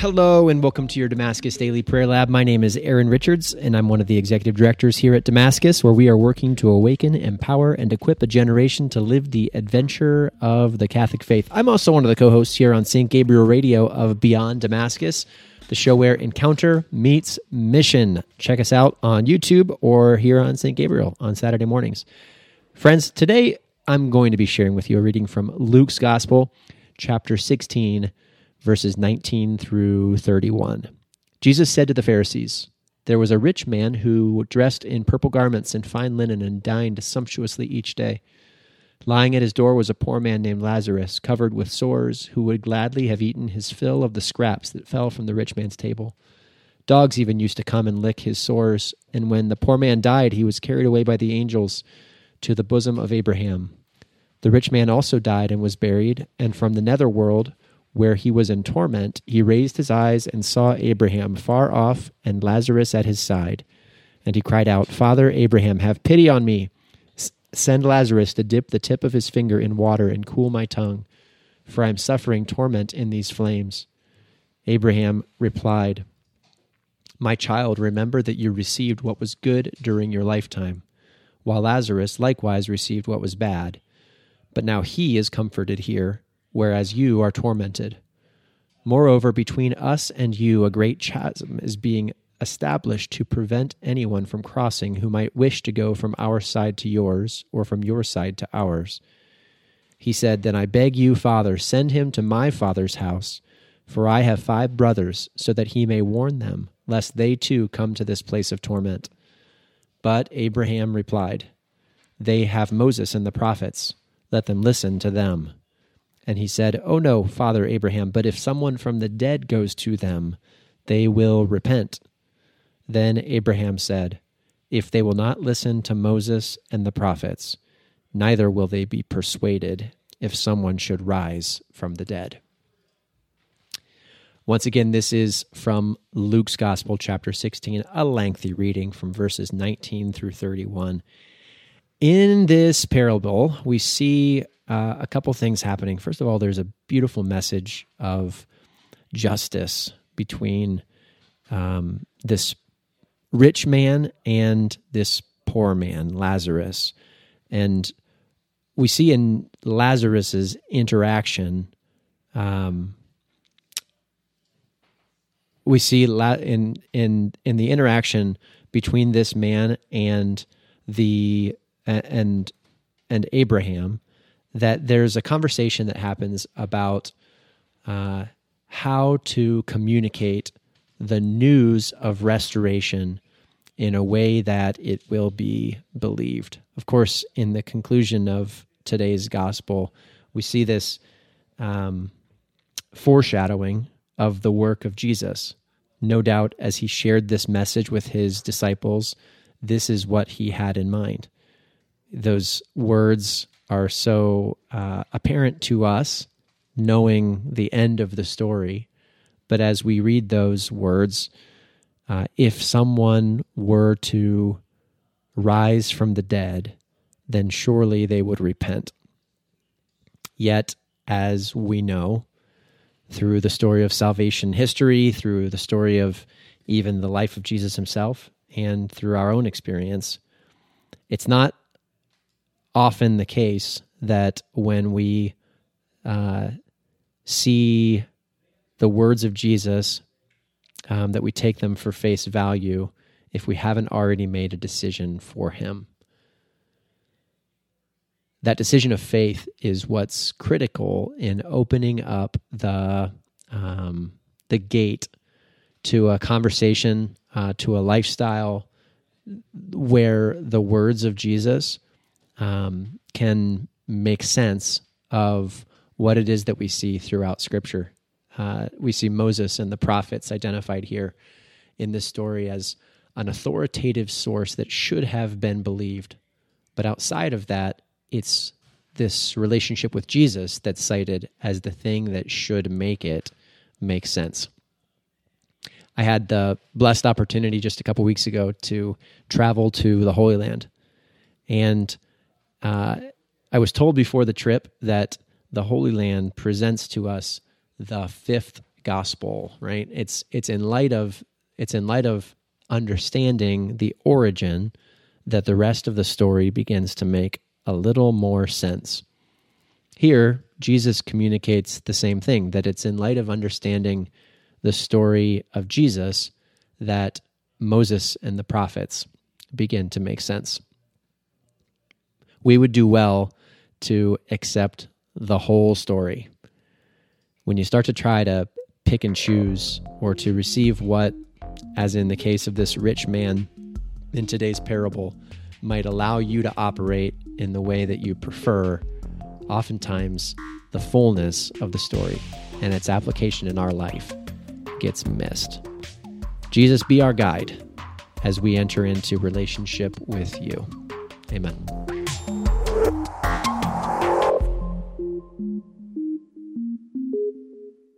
Hello, and welcome to your Damascus Daily Prayer Lab. My name is Aaron Richards, and I'm one of the executive directors here at Damascus, where we are working to awaken, empower, and equip a generation to live the adventure of the Catholic faith. I'm also one of the co hosts here on St. Gabriel Radio of Beyond Damascus, the show where encounter meets mission. Check us out on YouTube or here on St. Gabriel on Saturday mornings. Friends, today I'm going to be sharing with you a reading from Luke's Gospel, chapter 16 verses 19 through 31. Jesus said to the Pharisees, There was a rich man who dressed in purple garments and fine linen and dined sumptuously each day. Lying at his door was a poor man named Lazarus, covered with sores, who would gladly have eaten his fill of the scraps that fell from the rich man's table. Dogs even used to come and lick his sores, and when the poor man died, he was carried away by the angels to the bosom of Abraham. The rich man also died and was buried, and from the nether world where he was in torment, he raised his eyes and saw Abraham far off and Lazarus at his side. And he cried out, Father Abraham, have pity on me. S- send Lazarus to dip the tip of his finger in water and cool my tongue, for I am suffering torment in these flames. Abraham replied, My child, remember that you received what was good during your lifetime, while Lazarus likewise received what was bad. But now he is comforted here whereas you are tormented. Moreover, between us and you a great chasm is being established to prevent anyone from crossing who might wish to go from our side to yours, or from your side to ours. He said, Then I beg you, Father, send him to my father's house, for I have five brothers, so that he may warn them, lest they too come to this place of torment. But Abraham replied, They have Moses and the prophets. Let them listen to them. And he said, Oh no, Father Abraham, but if someone from the dead goes to them, they will repent. Then Abraham said, If they will not listen to Moses and the prophets, neither will they be persuaded if someone should rise from the dead. Once again, this is from Luke's Gospel, chapter 16, a lengthy reading from verses 19 through 31. In this parable, we see uh, a couple things happening. First of all, there's a beautiful message of justice between um, this rich man and this poor man, Lazarus. And we see in Lazarus's interaction, um, we see in in in the interaction between this man and the and and Abraham that there's a conversation that happens about uh, how to communicate the news of restoration in a way that it will be believed. Of course, in the conclusion of today's gospel, we see this um, foreshadowing of the work of Jesus. No doubt, as he shared this message with his disciples, this is what he had in mind. Those words are so uh, apparent to us, knowing the end of the story. But as we read those words, uh, if someone were to rise from the dead, then surely they would repent. Yet, as we know, through the story of salvation history, through the story of even the life of Jesus himself, and through our own experience, it's not often the case that when we uh, see the words of Jesus, um, that we take them for face value if we haven't already made a decision for Him. That decision of faith is what's critical in opening up the um, the gate to a conversation, uh, to a lifestyle where the words of Jesus um, can make sense of what it is that we see throughout Scripture. Uh, we see Moses and the prophets identified here in this story as an authoritative source that should have been believed. But outside of that, it's this relationship with Jesus that's cited as the thing that should make it make sense. I had the blessed opportunity just a couple weeks ago to travel to the Holy Land. And uh, I was told before the trip that the Holy Land presents to us the fifth gospel, right? It's it's in light of it's in light of understanding the origin that the rest of the story begins to make a little more sense. Here, Jesus communicates the same thing that it's in light of understanding the story of Jesus that Moses and the prophets begin to make sense. We would do well to accept the whole story. When you start to try to pick and choose or to receive what, as in the case of this rich man in today's parable, might allow you to operate in the way that you prefer, oftentimes the fullness of the story and its application in our life gets missed. Jesus, be our guide as we enter into relationship with you. Amen.